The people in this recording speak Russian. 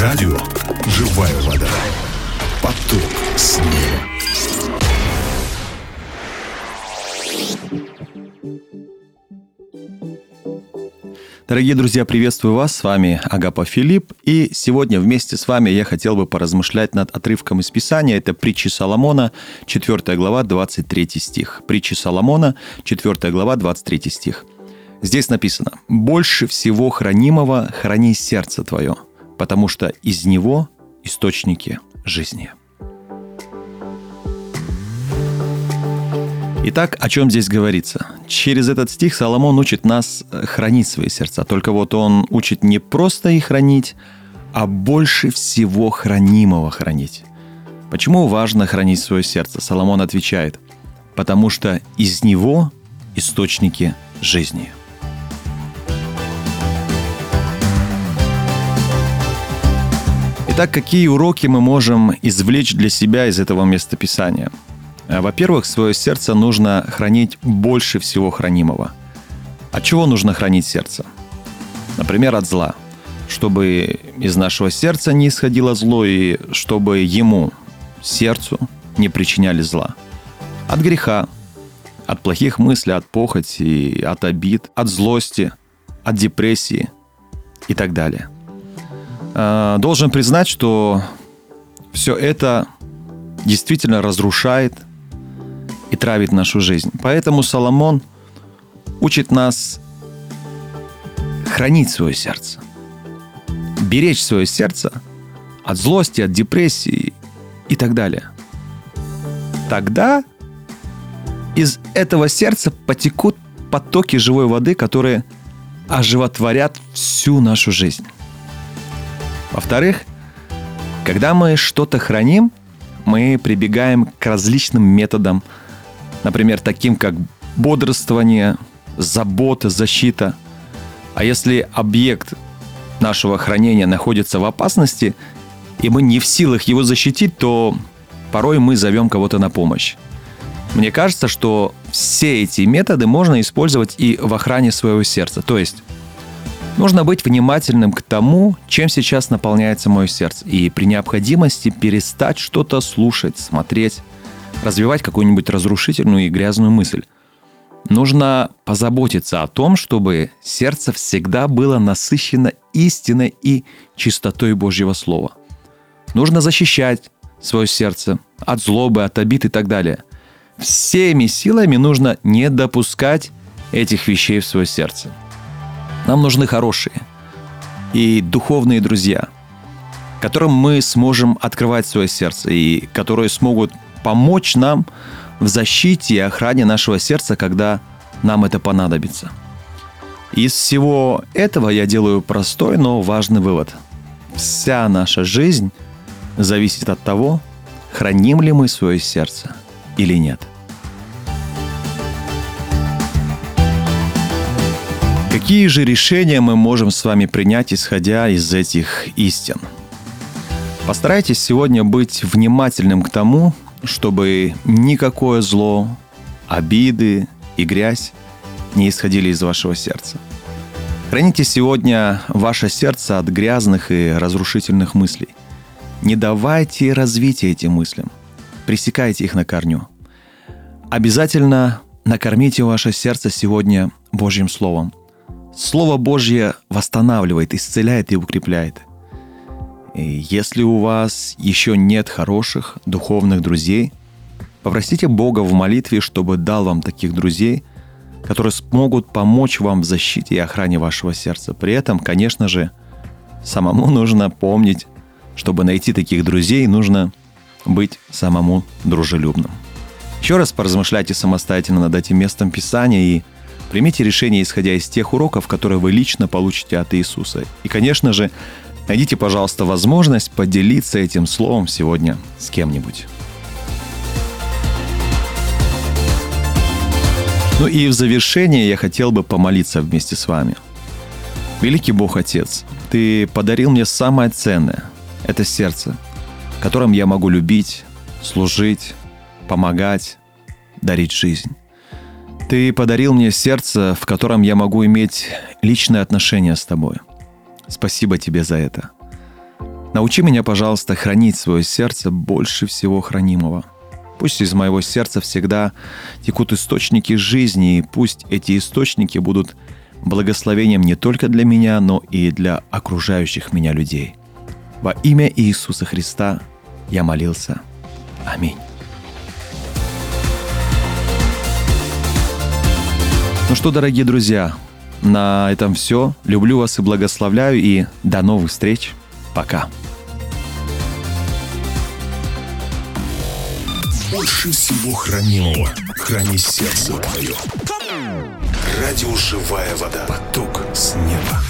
Радио «Живая вода». Поток снега. Дорогие друзья, приветствую вас. С вами Агапа Филипп. И сегодня вместе с вами я хотел бы поразмышлять над отрывком из Писания. Это притчи Соломона, 4 глава, 23 стих. Притчи Соломона, 4 глава, 23 стих. Здесь написано «Больше всего хранимого храни сердце твое, потому что из него источники жизни». Итак, о чем здесь говорится? Через этот стих Соломон учит нас э, хранить свои сердца. Только вот он учит не просто их хранить, а больше всего хранимого хранить. Почему важно хранить свое сердце? Соломон отвечает, потому что из него источники жизни. Итак, какие уроки мы можем извлечь для себя из этого местописания – Э, во-первых, свое сердце нужно хранить больше всего хранимого. От чего нужно хранить сердце? Например, от зла. Чтобы из нашего сердца не исходило зло и чтобы ему, сердцу, не причиняли зла. От греха, от плохих мыслей, от похоти, от обид, от злости, от депрессии и так далее. Э, должен признать, что все это действительно разрушает и травит нашу жизнь. Поэтому Соломон учит нас хранить свое сердце, беречь свое сердце от злости, от депрессии и так далее. Тогда из этого сердца потекут потоки живой воды, которые оживотворят всю нашу жизнь. Во-вторых, когда мы что-то храним, мы прибегаем к различным методам – например, таким как бодрствование, забота, защита. А если объект нашего хранения находится в опасности, и мы не в силах его защитить, то порой мы зовем кого-то на помощь. Мне кажется, что все эти методы можно использовать и в охране своего сердца. То есть нужно быть внимательным к тому, чем сейчас наполняется мое сердце, и при необходимости перестать что-то слушать, смотреть, развивать какую-нибудь разрушительную и грязную мысль. Нужно позаботиться о том, чтобы сердце всегда было насыщено истиной и чистотой Божьего Слова. Нужно защищать свое сердце от злобы, от обид и так далее. Всеми силами нужно не допускать этих вещей в свое сердце. Нам нужны хорошие и духовные друзья, которым мы сможем открывать свое сердце и которые смогут помочь нам в защите и охране нашего сердца, когда нам это понадобится. Из всего этого я делаю простой, но важный вывод. Вся наша жизнь зависит от того, храним ли мы свое сердце или нет. Какие же решения мы можем с вами принять, исходя из этих истин? Постарайтесь сегодня быть внимательным к тому, чтобы никакое зло, обиды и грязь не исходили из вашего сердца. Храните сегодня ваше сердце от грязных и разрушительных мыслей. Не давайте развития этим мыслям. Пресекайте их на корню. Обязательно накормите ваше сердце сегодня Божьим Словом. Слово Божье восстанавливает, исцеляет и укрепляет – и если у вас еще нет хороших духовных друзей, попросите Бога в молитве, чтобы дал вам таких друзей, которые смогут помочь вам в защите и охране вашего сердца. При этом, конечно же, самому нужно помнить, чтобы найти таких друзей, нужно быть самому дружелюбным. Еще раз поразмышляйте самостоятельно над этим местом Писания и примите решение, исходя из тех уроков, которые вы лично получите от Иисуса. И, конечно же, Найдите, пожалуйста, возможность поделиться этим словом сегодня с кем-нибудь. Ну и в завершение я хотел бы помолиться вместе с вами. Великий Бог Отец, Ты подарил мне самое ценное – это сердце, которым я могу любить, служить, помогать, дарить жизнь. Ты подарил мне сердце, в котором я могу иметь личные отношения с Тобой – Спасибо тебе за это. Научи меня, пожалуйста, хранить свое сердце больше всего хранимого. Пусть из моего сердца всегда текут источники жизни, и пусть эти источники будут благословением не только для меня, но и для окружающих меня людей. Во имя Иисуса Христа я молился. Аминь. Ну что, дорогие друзья, на этом все. Люблю вас и благословляю, и до новых встреч. Пока. Больше всего хранимого храни сердце твое. Радио «Живая вода». Поток с неба.